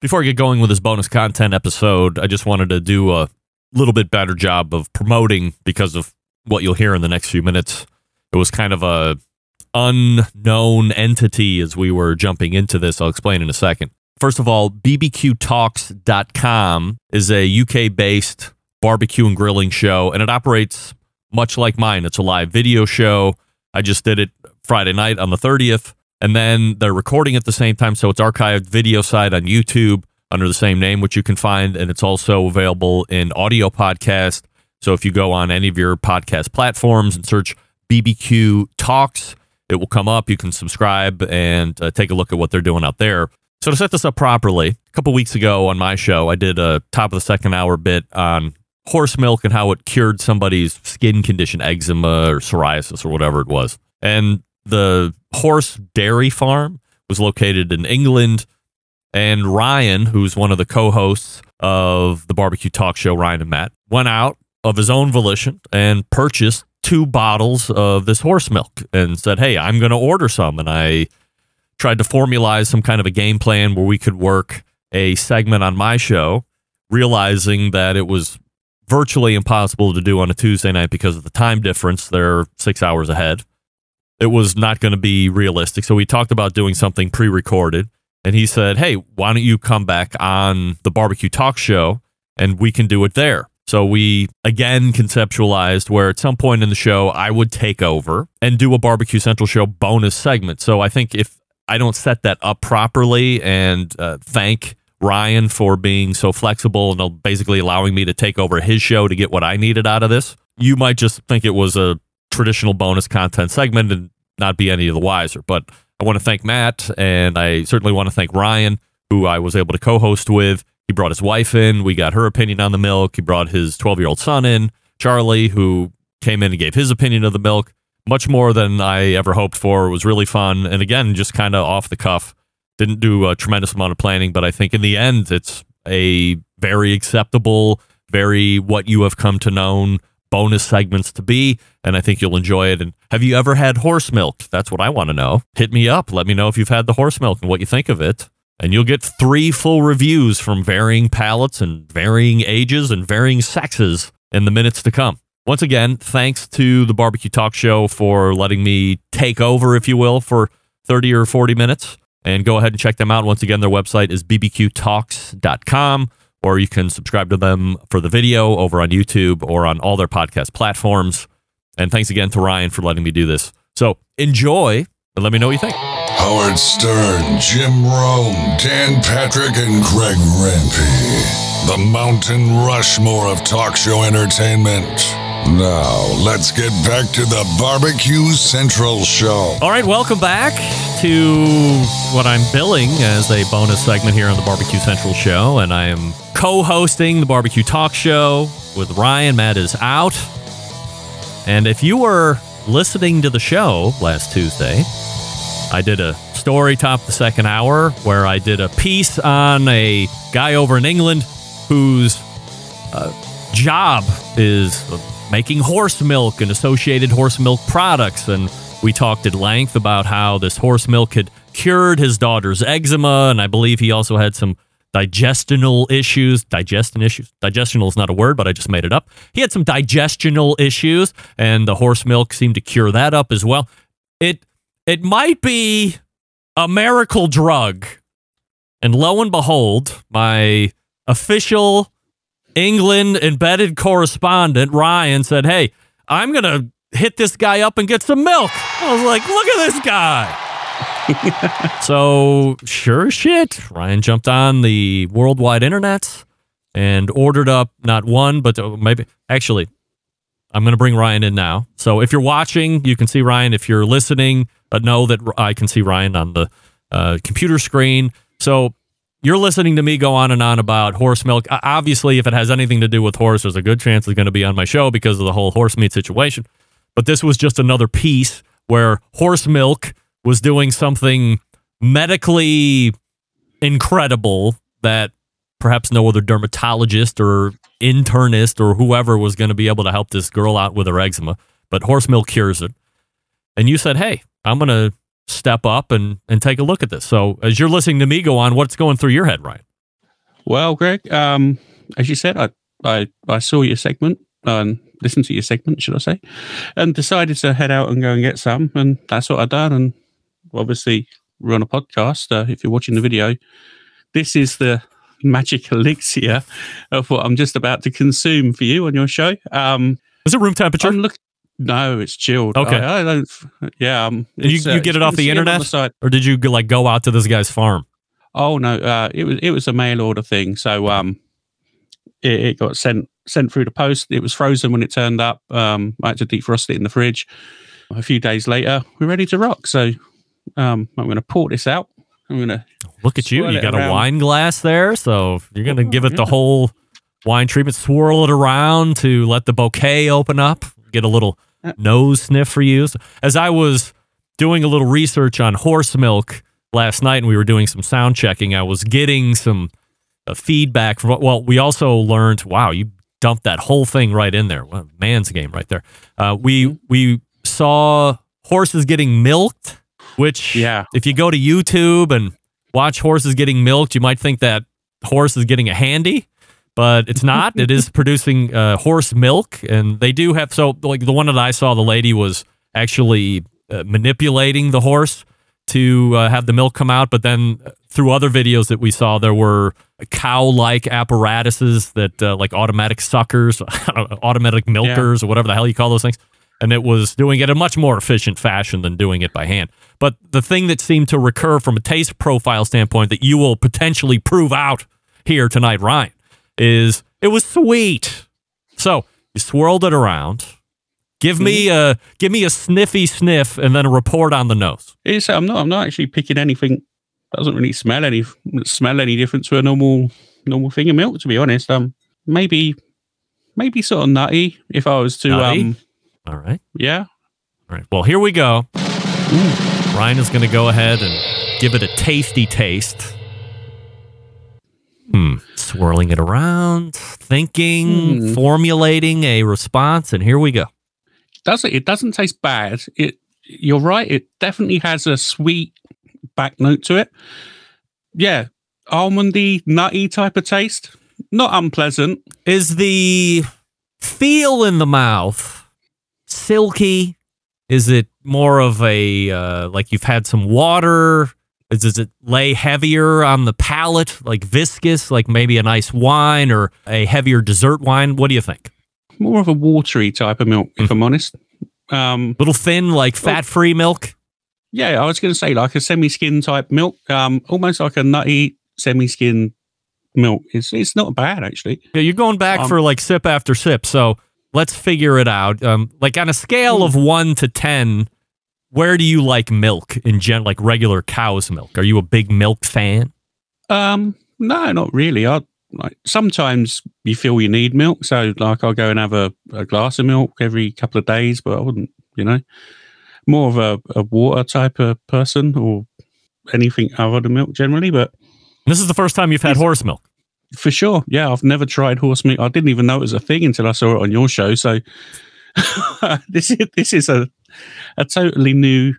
Before I get going with this bonus content episode, I just wanted to do a little bit better job of promoting because of what you'll hear in the next few minutes. It was kind of a unknown entity as we were jumping into this. I'll explain in a second. First of all, bbqtalks.com is a UK based barbecue and grilling show, and it operates much like mine. It's a live video show. I just did it Friday night on the 30th, and then they're recording at the same time. So it's archived video side on YouTube under the same name, which you can find, and it's also available in audio podcast. So if you go on any of your podcast platforms and search BBQ Talks, it will come up. You can subscribe and uh, take a look at what they're doing out there. So to set this up properly, a couple weeks ago on my show, I did a top of the second hour bit on horse milk and how it cured somebody's skin condition, eczema or psoriasis or whatever it was. And the horse dairy farm was located in England. And Ryan, who's one of the co hosts of the barbecue talk show, Ryan and Matt, went out of his own volition and purchased two bottles of this horse milk and said, Hey, I'm going to order some. And I tried to formalize some kind of a game plan where we could work a segment on my show, realizing that it was virtually impossible to do on a Tuesday night because of the time difference. They're six hours ahead. It was not going to be realistic. So we talked about doing something pre recorded. And he said, Hey, why don't you come back on the barbecue talk show and we can do it there? So we again conceptualized where at some point in the show I would take over and do a barbecue central show bonus segment. So I think if I don't set that up properly and uh, thank Ryan for being so flexible and basically allowing me to take over his show to get what I needed out of this, you might just think it was a traditional bonus content segment and not be any of the wiser. But I want to thank Matt and I certainly want to thank Ryan, who I was able to co host with. He brought his wife in. We got her opinion on the milk. He brought his 12 year old son in, Charlie, who came in and gave his opinion of the milk. Much more than I ever hoped for. It was really fun. And again, just kind of off the cuff. Didn't do a tremendous amount of planning, but I think in the end, it's a very acceptable, very what you have come to know bonus segments to be. And I think you'll enjoy it. And have you ever had horse milk? That's what I want to know. Hit me up. Let me know if you've had the horse milk and what you think of it and you'll get three full reviews from varying palates and varying ages and varying sexes in the minutes to come. Once again, thanks to the Barbecue Talk Show for letting me take over, if you will, for 30 or 40 minutes. And go ahead and check them out. Once again, their website is bbqtalks.com, or you can subscribe to them for the video over on YouTube or on all their podcast platforms. And thanks again to Ryan for letting me do this. So enjoy and let me know what you think. Howard Stern, Jim Rome, Dan Patrick, and Greg Rempe. The Mountain Rushmore of talk show entertainment. Now, let's get back to the Barbecue Central show. All right, welcome back to what I'm billing as a bonus segment here on the Barbecue Central show. And I am co hosting the Barbecue Talk Show with Ryan. Matt is out. And if you were listening to the show last Tuesday, I did a story top the second hour where I did a piece on a guy over in England whose uh, job is making horse milk and associated horse milk products. And we talked at length about how this horse milk had cured his daughter's eczema. And I believe he also had some digestional issues. Digestion issues. Digestional is not a word, but I just made it up. He had some digestional issues, and the horse milk seemed to cure that up as well. It it might be a miracle drug. And lo and behold, my official England embedded correspondent, Ryan, said, Hey, I'm going to hit this guy up and get some milk. I was like, Look at this guy. so, sure as shit, Ryan jumped on the worldwide internet and ordered up not one, but maybe actually I'm going to bring Ryan in now. So if you're watching, you can see Ryan. If you're listening, uh, know that I can see Ryan on the uh, computer screen. So you're listening to me go on and on about horse milk. Obviously, if it has anything to do with horse, there's a good chance it's going to be on my show because of the whole horse meat situation. But this was just another piece where horse milk was doing something medically incredible that perhaps no other dermatologist or internist or whoever was going to be able to help this girl out with her eczema, but horse milk cures it. And you said, hey, I'm going to step up and, and take a look at this. So as you're listening to me go on, what's going through your head, Ryan? Well, Greg, um, as you said, I, I, I saw your segment and listened to your segment, should I say, and decided to head out and go and get some. And that's what I done. And obviously, we're on a podcast. Uh, if you're watching the video, this is the magic elixir of what I'm just about to consume for you on your show. Um, Is it room temperature? I'm look- no, it's chilled. Okay. I, I don't. Yeah, um, you, it's, uh, you get it off the internet, side. or did you like go out to this guy's farm? Oh no, uh, it was it was a mail order thing. So um, it, it got sent sent through the post. It was frozen when it turned up. Um, I had to defrost it in the fridge. A few days later, we're ready to rock. So um, I'm going to pour this out. I'm going to Look at you. You got a wine glass there. So you're going to Oh, give it the whole wine treatment, swirl it around to let the bouquet open up, get a little. Nose sniff for you. So as I was doing a little research on horse milk last night and we were doing some sound checking, I was getting some uh, feedback from, well, we also learned, wow, you dumped that whole thing right in there. Well, man's game right there. Uh, we, Mm-hmm. we saw horses getting milked, which Yeah. if you go to YouTube and watch horses getting milked, you might think that horse is getting a handy, but it's not. it is producing uh, horse milk, and they do have so like the one that I saw, the lady was actually uh, manipulating the horse to uh, have the milk come out, but then uh, through other videos that we saw, there were cow-like apparatuses that uh, like automatic suckers, know, automatic milkers, or whatever the hell you call those things and it was doing it in a much more efficient fashion than doing it by hand. But the thing that seemed to recur from a taste profile standpoint that you will potentially prove out here tonight, Ryan, is it was sweet. So you swirled it around. Give me a give me a sniffy sniff and then a report on the nose. It's, I'm not. I'm not actually picking anything. Doesn't really smell any smell any different to a normal normal thing of milk. To be honest, um, maybe maybe sort of nutty. If I was to Nutty? um, All right. yeah, All right. Well, here we go. Ryan is going to go ahead and give it a tasty taste. Hmm. Swirling it around, thinking, Hmm. formulating a response, and here we go. does it? It doesn't taste bad. It. You're right. It definitely has a sweet back note to it. Yeah, almondy, nutty type of taste. Not unpleasant. Is the feel in the mouth silky? Is it more of a uh, like you've had some water? Is, does it lay heavier on the palate, like viscous, like maybe a nice wine or a heavier dessert wine? What do you think? More of a watery type of milk, Hmm. if I'm honest. Um, little thin, like fat free milk. yeah, I was going to say like a semi-skin type milk. Um, almost like a nutty semi-skin milk. It's it's not bad actually. Yeah, you're going back Um, for like sip after sip. So let's figure it out. Um, like on a scale of one to ten, where do you like milk in gen? Like regular cow's milk? Are you a big milk fan? Um, no, not really. I like sometimes you feel you need milk, so like I'll go and have a, a glass of milk every couple of days, but I wouldn't, you know, more of a, a water type of person or anything other than milk generally. But This is the first time you've had horse milk. for sure, yeah, I've never tried horse milk. I didn't even know it was a thing until I saw it on your show. So this is this is a a totally new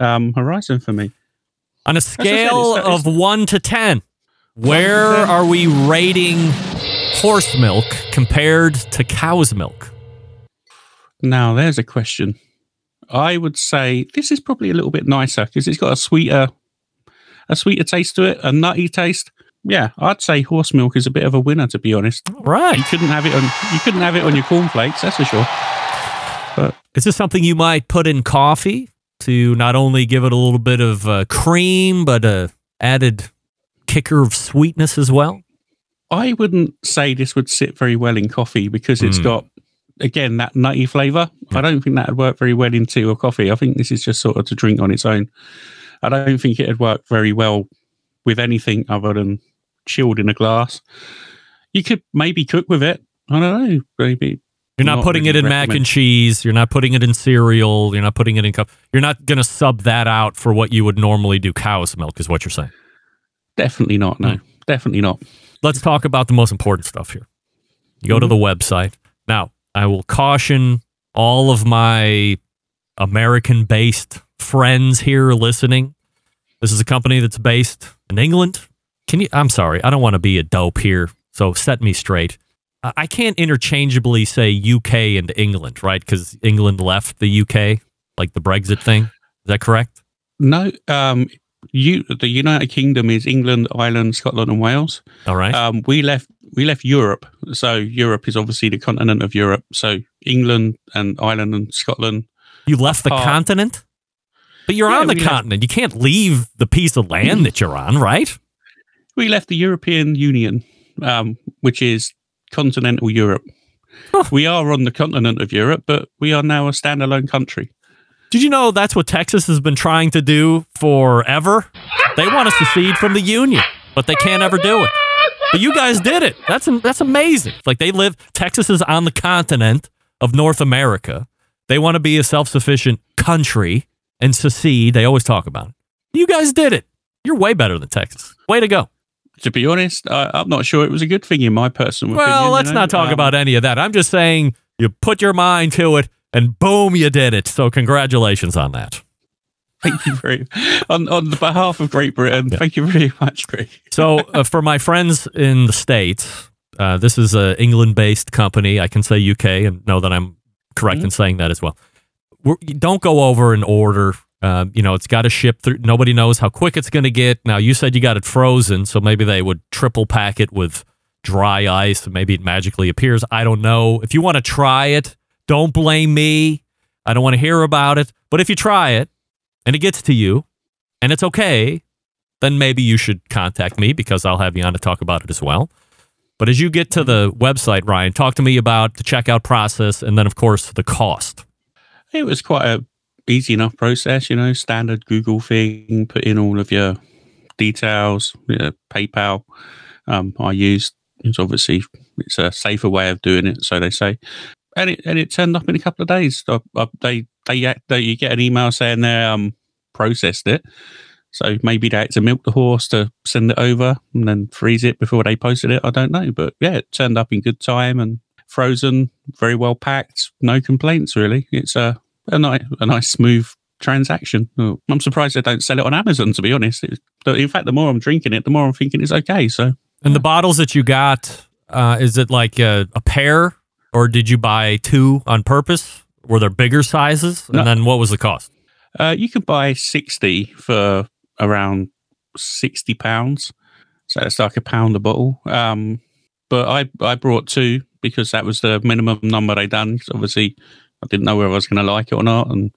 um, horizon for me. On a said, scale it's- of one to ten, where are we rating horse milk compared to cow's milk? Now, there's a question. I would say this is probably a little bit nicer because it's got a sweeter, a sweeter taste to it, a nutty taste. Yeah, I'd say horse milk is a bit of a winner, to be honest. Right, You couldn't have it on you couldn't have it on your cornflakes, that's for sure. Is this something you might put in coffee to not only give it a little bit of uh, cream, but a added kicker of sweetness as well? I wouldn't say this would sit very well in coffee because it's Mm. got again that nutty flavour. I don't think that would work very well in tea or coffee. I think this is just sort of to drink on its own. I don't think it'd work very well with anything other than chilled in a glass. You could maybe cook with it. I don't know. Maybe You're not, putting it really in mac and cheese. You're not putting it in cereal. You're not putting it in cup. You're not going to sub that out for what you would normally do cow's milk, is what you're saying. definitely not. No, Mm. definitely not. Let's talk about the most important stuff here. You go to the website. Now, I will caution all of my American based friends here listening. This is a company that's based in England. Can you? I'm sorry, I don't want to be a dope here, so set me straight. I I can't interchangeably say UK and England, right? Because England left the UK, like the Brexit thing. Is that correct? No, um, you the United Kingdom is England, Ireland, Scotland, and Wales. All right. Um, we left we left Europe, so Europe is obviously the continent of Europe. So England and Ireland and Scotland. you left the uh, continent, but you're yeah, on the we left- continent. You can't leave the piece of land that you're on, right? We left the European Union, um, which is continental Europe. Huh. We are on the continent of Europe, but we are now a standalone country. Did you know that's what Texas has been trying to do forever? They want to secede from the Union, but they can't ever do it. But you guys did it. That's that's amazing. Like they live. Texas is on the continent of North America. They want to be a self-sufficient country and secede. They always talk about it. You guys did it. You're way better than Texas. Way to go. To be honest, I, I'm not sure it was a good thing in my personal opinion. Well, let's know. not talk Um, about any of that. I'm just saying you put your mind to it and boom, you did it. So congratulations on that. Thank you very on on the behalf of Great Britain. Thank you very much, Greg. So, uh, for my friends in the States, uh, this is a England based company. I can say UK and know that I'm correct in saying that as well. We're, don't go over and order. Uh, you know, it's got to ship through. Nobody knows how quick it's going to get. Now, you said you got it frozen, so maybe they would triple pack it with dry ice and maybe it magically appears. I don't know. If you want to try it, don't blame me. I don't want to hear about it. But if you try it and it gets to you and it's okay, then maybe you should contact me because I'll have you on to talk about it as well. But as you get to the website, Ryan, talk to me about the checkout process and then, of course, the cost. It was quite a easy enough process, you know, standard Google thing. Put in all of your details. You know, PayPal. Um, I used. It's obviously it's a safer way of doing it, so they say. And it and it turned up in a couple of days. I, I, they they you get an email saying they um processed it. So maybe they had to milk the horse to send it over and then freeze it before they posted it. I don't know, but yeah, it turned up in good time and frozen, very well packed. No complaints really. It's a a nice a nice smooth transaction. I'm surprised they don't sell it on Amazon. To be honest, It's- in fact, the more I'm drinking it, the more I'm thinking it's okay. So And the bottles that you got, uh, is it like a, a pair or did you buy two on purpose? Were there bigger sizes? And No. then what was the cost? uh, you could buy sixty for around sixty pounds. So it's like a pound a bottle. Um, but I I brought two because that was the minimum number they done. obviously, I didn't know whether I was going to like it or not. And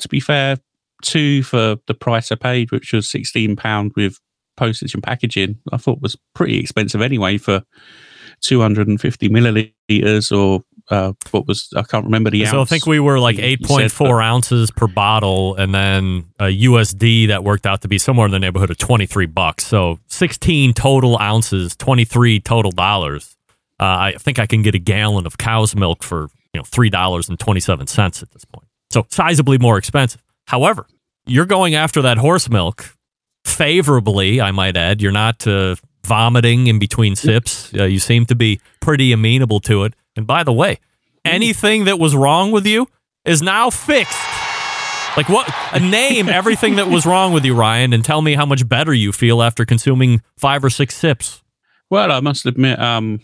to be fair, two for the price I paid, which was sixteen pound with postage and packaging, I thought was pretty expensive anyway for two hundred and fifty milliliters or uh, what was I can't remember the So I think we were like you- you 8.4 ounces per bottle and then a USD that worked out to be somewhere in the neighborhood of 23 bucks. So 16 total ounces, 23 total dollars. Uh, I think I can get a gallon of cow's milk for, you know, $3.27 at this point. So sizably more expensive. However, you're going after that horse milk favorably, I might add. You're not uh, vomiting in between sips. Uh, you seem to be pretty amenable to it. And by the way, anything that was wrong with you is now fixed. Like what? A name everything that was wrong with you, Ryan, and tell me how much better you feel after consuming five or six sips. Well, I must admit, um,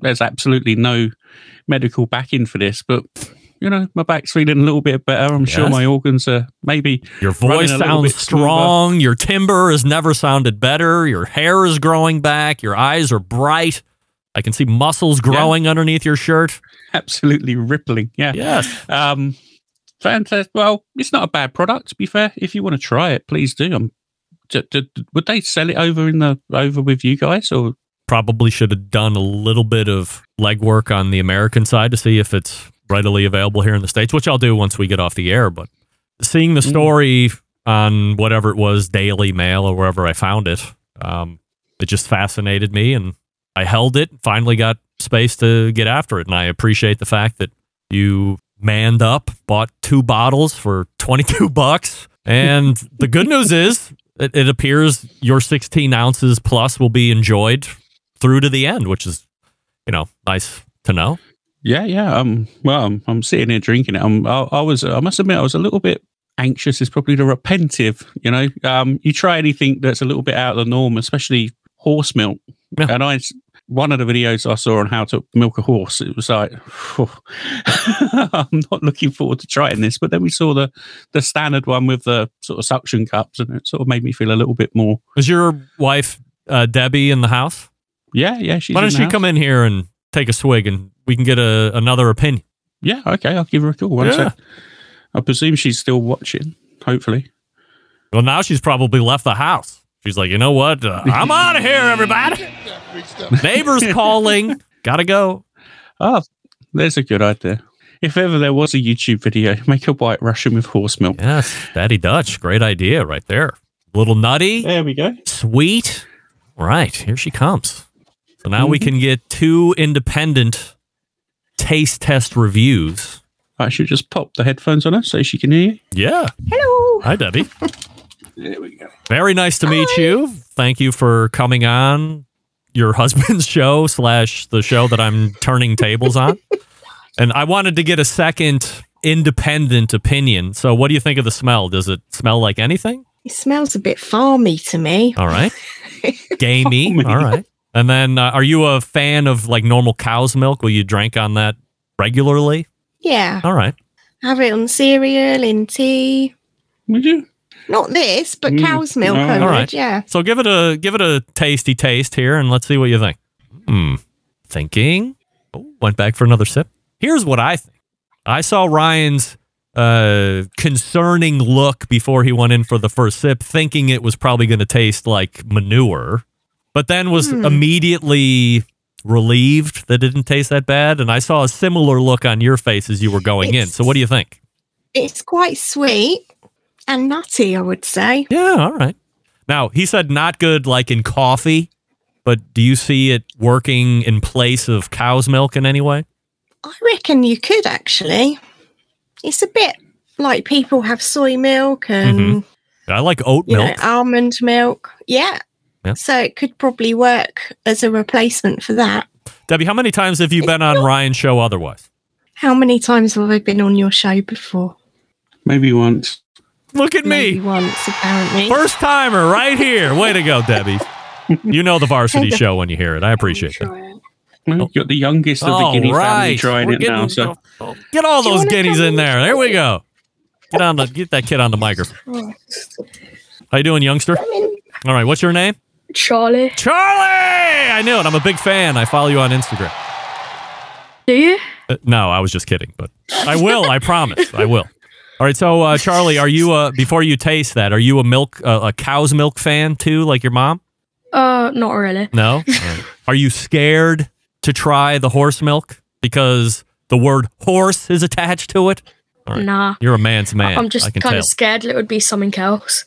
there's absolutely no medical backing for this, but you know, my back's feeling a little bit better. I'm sure my organs are maybe Your voice sounds strong. Your timber has never sounded better. Your hair is growing back. Your eyes are bright. I can see muscles growing underneath your shirt. absolutely rippling. Yeah. Yes. Um, fantastic. Well, it's not a bad product. To be fair, if you want to try it, please do. D- d- would they sell it over in the over with you guys or? Probably should have done a little bit of legwork on the American side to see if it's readily available here in the States, which I'll do once we get off the air. But seeing the story on whatever it was, Daily Mail or wherever I found it, um, it just fascinated me and I held it, finally got space to get after it. And I appreciate the fact that you manned up, bought two bottles for 22 bucks. And the good news is it, it appears your 16 ounces plus will be enjoyed through to the end, which is, you know, nice to know. Yeah, yeah. Um, well, I'm, I'm sitting here drinking it. I'm, I, I was, I must admit, I was a little bit anxious. Is probably the repentive. You know, um, you try anything that's a little bit out of the norm, especially horse milk. Yeah. And I, one of the videos I saw on how to milk a horse, it was like, I'm not looking forward to trying this. But then we saw the the standard one with the sort of suction cups, and it sort of made me feel a little bit more. Is your wife uh, Debbie in the house? Yeah, yeah. She's Why don't the she house. come in here and take a swig, and we can get a, another opinion? Yeah, okay. I'll give her a call. One Yeah. sec. I presume she's still watching. Hopefully. Well, now she's probably left the house. She's like, you know what? Uh, I'm out of here, everybody. Neighbors calling. Gotta go. Oh, there's a good idea. If ever there was a YouTube video, make a white Russian with horse milk. Yes, Daddy Dutch. Great idea right there. little nutty, There we go. sweet. Right, here she comes. So now we mm-hmm. can get two independent taste test reviews. I should just pop the headphones on her so she can hear you. Yeah. Hello. Hi, Debbie. There we go. Very nice to meet you. Thank you for coming on your husband's show slash the show that I'm turning tables on. And I wanted to get a second independent opinion. So, what do you think of the smell? Does it smell like anything? It smells a bit farmy to me. All right. Gamey. Farmy. All right. And then, uh, are you a fan of like normal cow's milk? Will you drink on that regularly? Yeah. All right. Have it on cereal, in tea. Would you? Not this, but Mm, cow's milk. no. I All would, right. Yeah. So give it a give it a tasty taste here, and let's see what you think. Hmm. Thinking. Oh, went back for another sip. Here's what I think. I saw Ryan's uh, concerning look before he went in for the first sip, thinking it was probably going to taste like manure, but then was Hmm. immediately relieved that it didn't taste that bad. And I saw a similar look on your face as you were going in. So what do you think? It's quite sweet and nutty, I would say. Yeah, all right. Now, he said not good like in coffee, but do you see it working in place of cow's milk in any way? I reckon you could actually. It's a bit like people have soy milk and I like oat milk. know almond milk. Yeah. Yeah. So it could probably work as a replacement for that. Debbie, how many times have you been on Ryan's show otherwise? How many times have I been on your show before? Maybe once. Look at Maybe me. once, apparently. First timer right here. Way to go, Debbie. You know the varsity show when you hear it. I appreciate that. Well, you're oh. the youngest of the All guinea family right. trying We're it now. getting- So Get all those wanna guineas in in? there. There we go. Get on the get that kid on the microphone. How you doing, youngster? All right, what's your name? Charlie. Charlie! I knew it. I'm a big fan. I follow you on Instagram. Do you? Uh, no, I was just kidding, but I will. I promise. I will. All right. So, uh, Charlie, are you uh, before you taste that? Are you a milk uh, a cow's milk fan too, like your mom? Uh, not really. No. Right. Are you scared to try the horse milk because the word horse is attached to it? Right. Nah. You're a man's man. I'm just kind of scared it would be something else.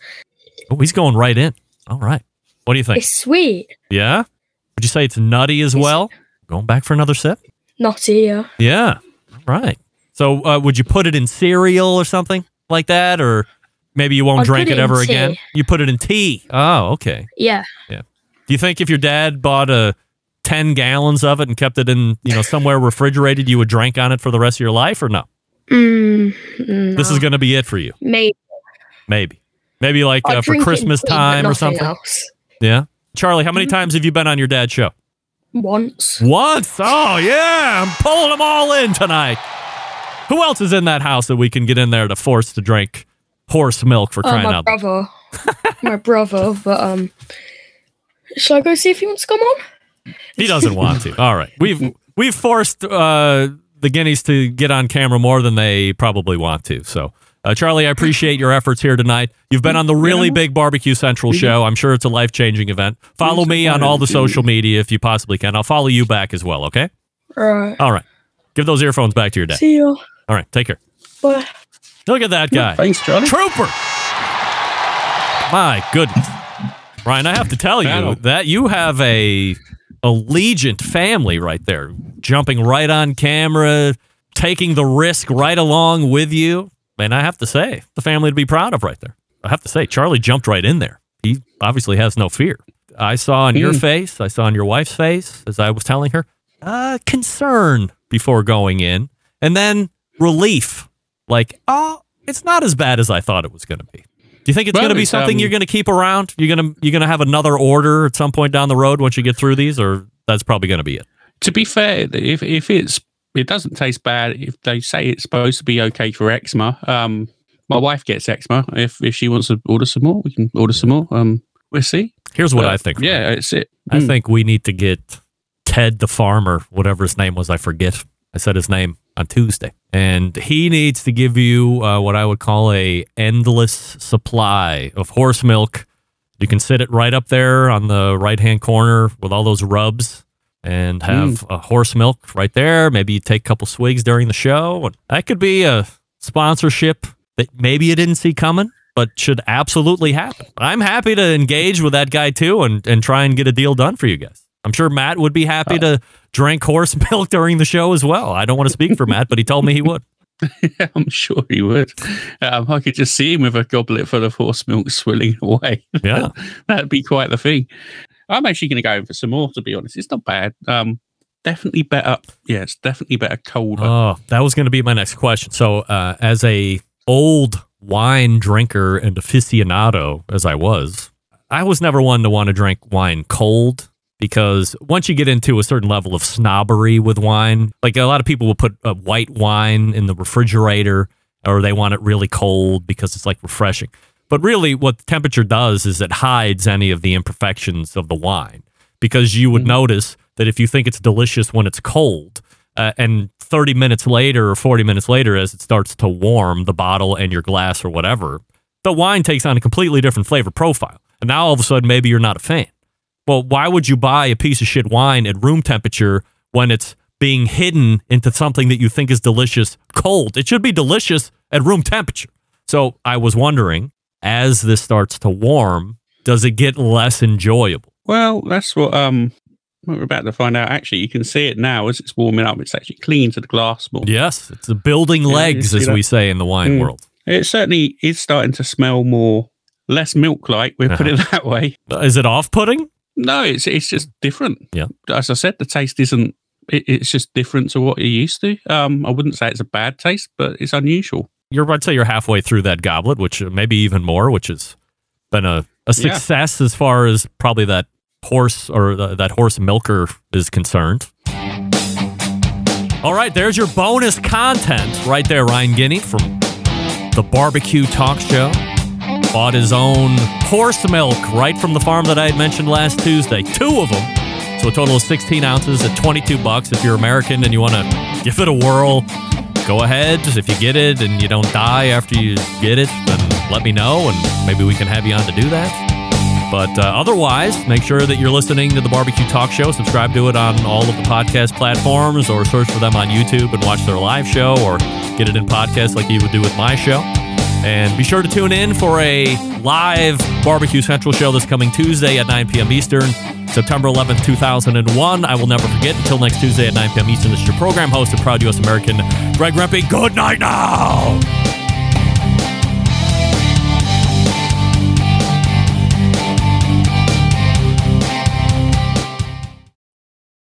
Oh, he's going right in. All right. What do you think? It's sweet. yeah. Would you say it's nutty as It's- well? Going back for another sip? Nutty, yeah. Yeah. Right. So, uh, would you put it in cereal or something like that, or maybe you won't I'd drink it it ever again? You put it in tea. Oh, okay. Yeah. Yeah. Do you think if your dad bought a ten gallons of it and kept it in, you know, somewhere refrigerated, you would drink on it for the rest of your life, or no? Mm, mm, This is going to be it for you. maybe. Maybe. Maybe like uh, for drink it in Christmas tea, time or something. Else. Yeah. Charlie, how many Mm-hmm. times have you been on your dad's show? Once. Once. Oh, yeah. I'm pulling them all in tonight. Who else is in that house that we can get in there to force to drink horse milk for Uh, crying my out? loud? brother. my brother, but um, shall I go see if he wants to come on? He doesn't want to. All right. We've we've forced uh, the guineas to get on camera more than they probably want to. So, uh, Charlie, I appreciate your efforts here tonight. You've been on the really big Barbecue Central show. I'm sure it's a life changing event. Follow me on all the social media if you possibly can. I'll follow you back as well. Okay. Right. All right. Give those earphones back to your dad. See you. All right. Take care. Bye. Look at that guy. thanks, Charlie. Trooper. My goodness. Ryan, I have to tell you that you have a allegiant family right there, jumping right on camera, taking the risk right along with you. And I have to say, the family to be proud of right there. I have to say, Charlie jumped right in there. He obviously has no fear. I saw on your Mm. face, I saw on your wife's face as I was telling her, uh, concern before going in, and then relief. Like, oh, it's not as bad as I thought it was going to be. Do you think it's Well, going to be something um, you're going to keep around? You're going to you're going to have another order at some point down the road once you get through these, or that's probably going to be it. To be fair, if if it's it doesn't taste bad, if they say it's supposed to be okay for eczema, um, my wife gets eczema. If if she wants to order some more, we can order some more. Um, we'll see. Here's what But, I think. Yeah, it's it. I Mm. think we need to get Ted the farmer, whatever his name was, I forget. I said his name on Tuesday, and he needs to give you uh, what I would call a endless supply of horse milk. You can sit it right up there on the right hand corner with all those rubs and have a horse milk right there. Maybe you take a couple swigs during the show. That could be a sponsorship that maybe you didn't see coming, but should absolutely happen. I'm happy to engage with that guy too and, and try and get a deal done for you guys. I'm sure Matt would be happy to drink horse milk during the show as well. I don't want to speak for Matt, but he told me he would. Yeah, I'm sure he would. Um, I could just see him with a goblet full of horse milk swilling away. Yeah. That'd be quite the thing. I'm actually going to go in for some more, to be honest. It's not bad. Um, definitely better. Yeah, it's definitely better colder. Oh, that was going to be my next question. So, uh, as a old wine drinker and aficionado as I was, I was never one to want to drink wine cold because once you get into a certain level of snobbery with wine, like a lot of people will put uh, white wine in the refrigerator or they want it really cold because it's like refreshing. But really, what the temperature does is it hides any of the imperfections of the wine because you would notice that if you think it's delicious when it's cold, uh, and 30 minutes later or 40 minutes later, as it starts to warm the bottle and your glass or whatever, the wine takes on a completely different flavor profile. And now all of a sudden, maybe you're not a fan. Well, why would you buy a piece of shit wine at room temperature when it's being hidden into something that you think is delicious cold? It should be delicious at room temperature. So I was wondering, as this starts to warm, does it get less enjoyable? Well, that's what um what we're about to find out. Actually, you can see it now as it's warming up. It's actually clean to the glass more. Yes, it's the building legs, as that? we say in the wine Mm. world. It certainly is starting to smell more less milk like. We'll put it Uh-huh. that way. Is it off putting? No, it's it's just different. Yeah. As I said, the taste isn't. It, it's just different to what you're used to. Um, I wouldn't say it's a bad taste, but it's unusual. You're, I'd say you're halfway through that goblet, which uh, maybe even more, which has been a, a Yeah. success as far as probably that horse or the, that horse milker is concerned. All right, there's your bonus content right there, Ryan Guinea from the Barbecue Talk Show. Bought his own horse milk right from the farm that I had mentioned last Tuesday. Two of them. So a total of 16 ounces at 22 bucks. If you're American and you want to give it a whirl, go ahead. Just If you get it and you don't die after you get it, then let me know and maybe we can have you on to do that. But uh, otherwise, make sure that you're listening to the Barbecue Talk Show. Subscribe to it on all of the podcast platforms or search for them on YouTube and watch their live show or get it in podcast like you would do with my show. And be sure to tune in for a live Barbecue Central show this coming Tuesday at 9 p.m. Eastern, September 11th, 2001. I will never forget. Until next Tuesday at 9 p.m. Eastern, this is your program host and proud U.S. American, Greg Rempe. Good night now.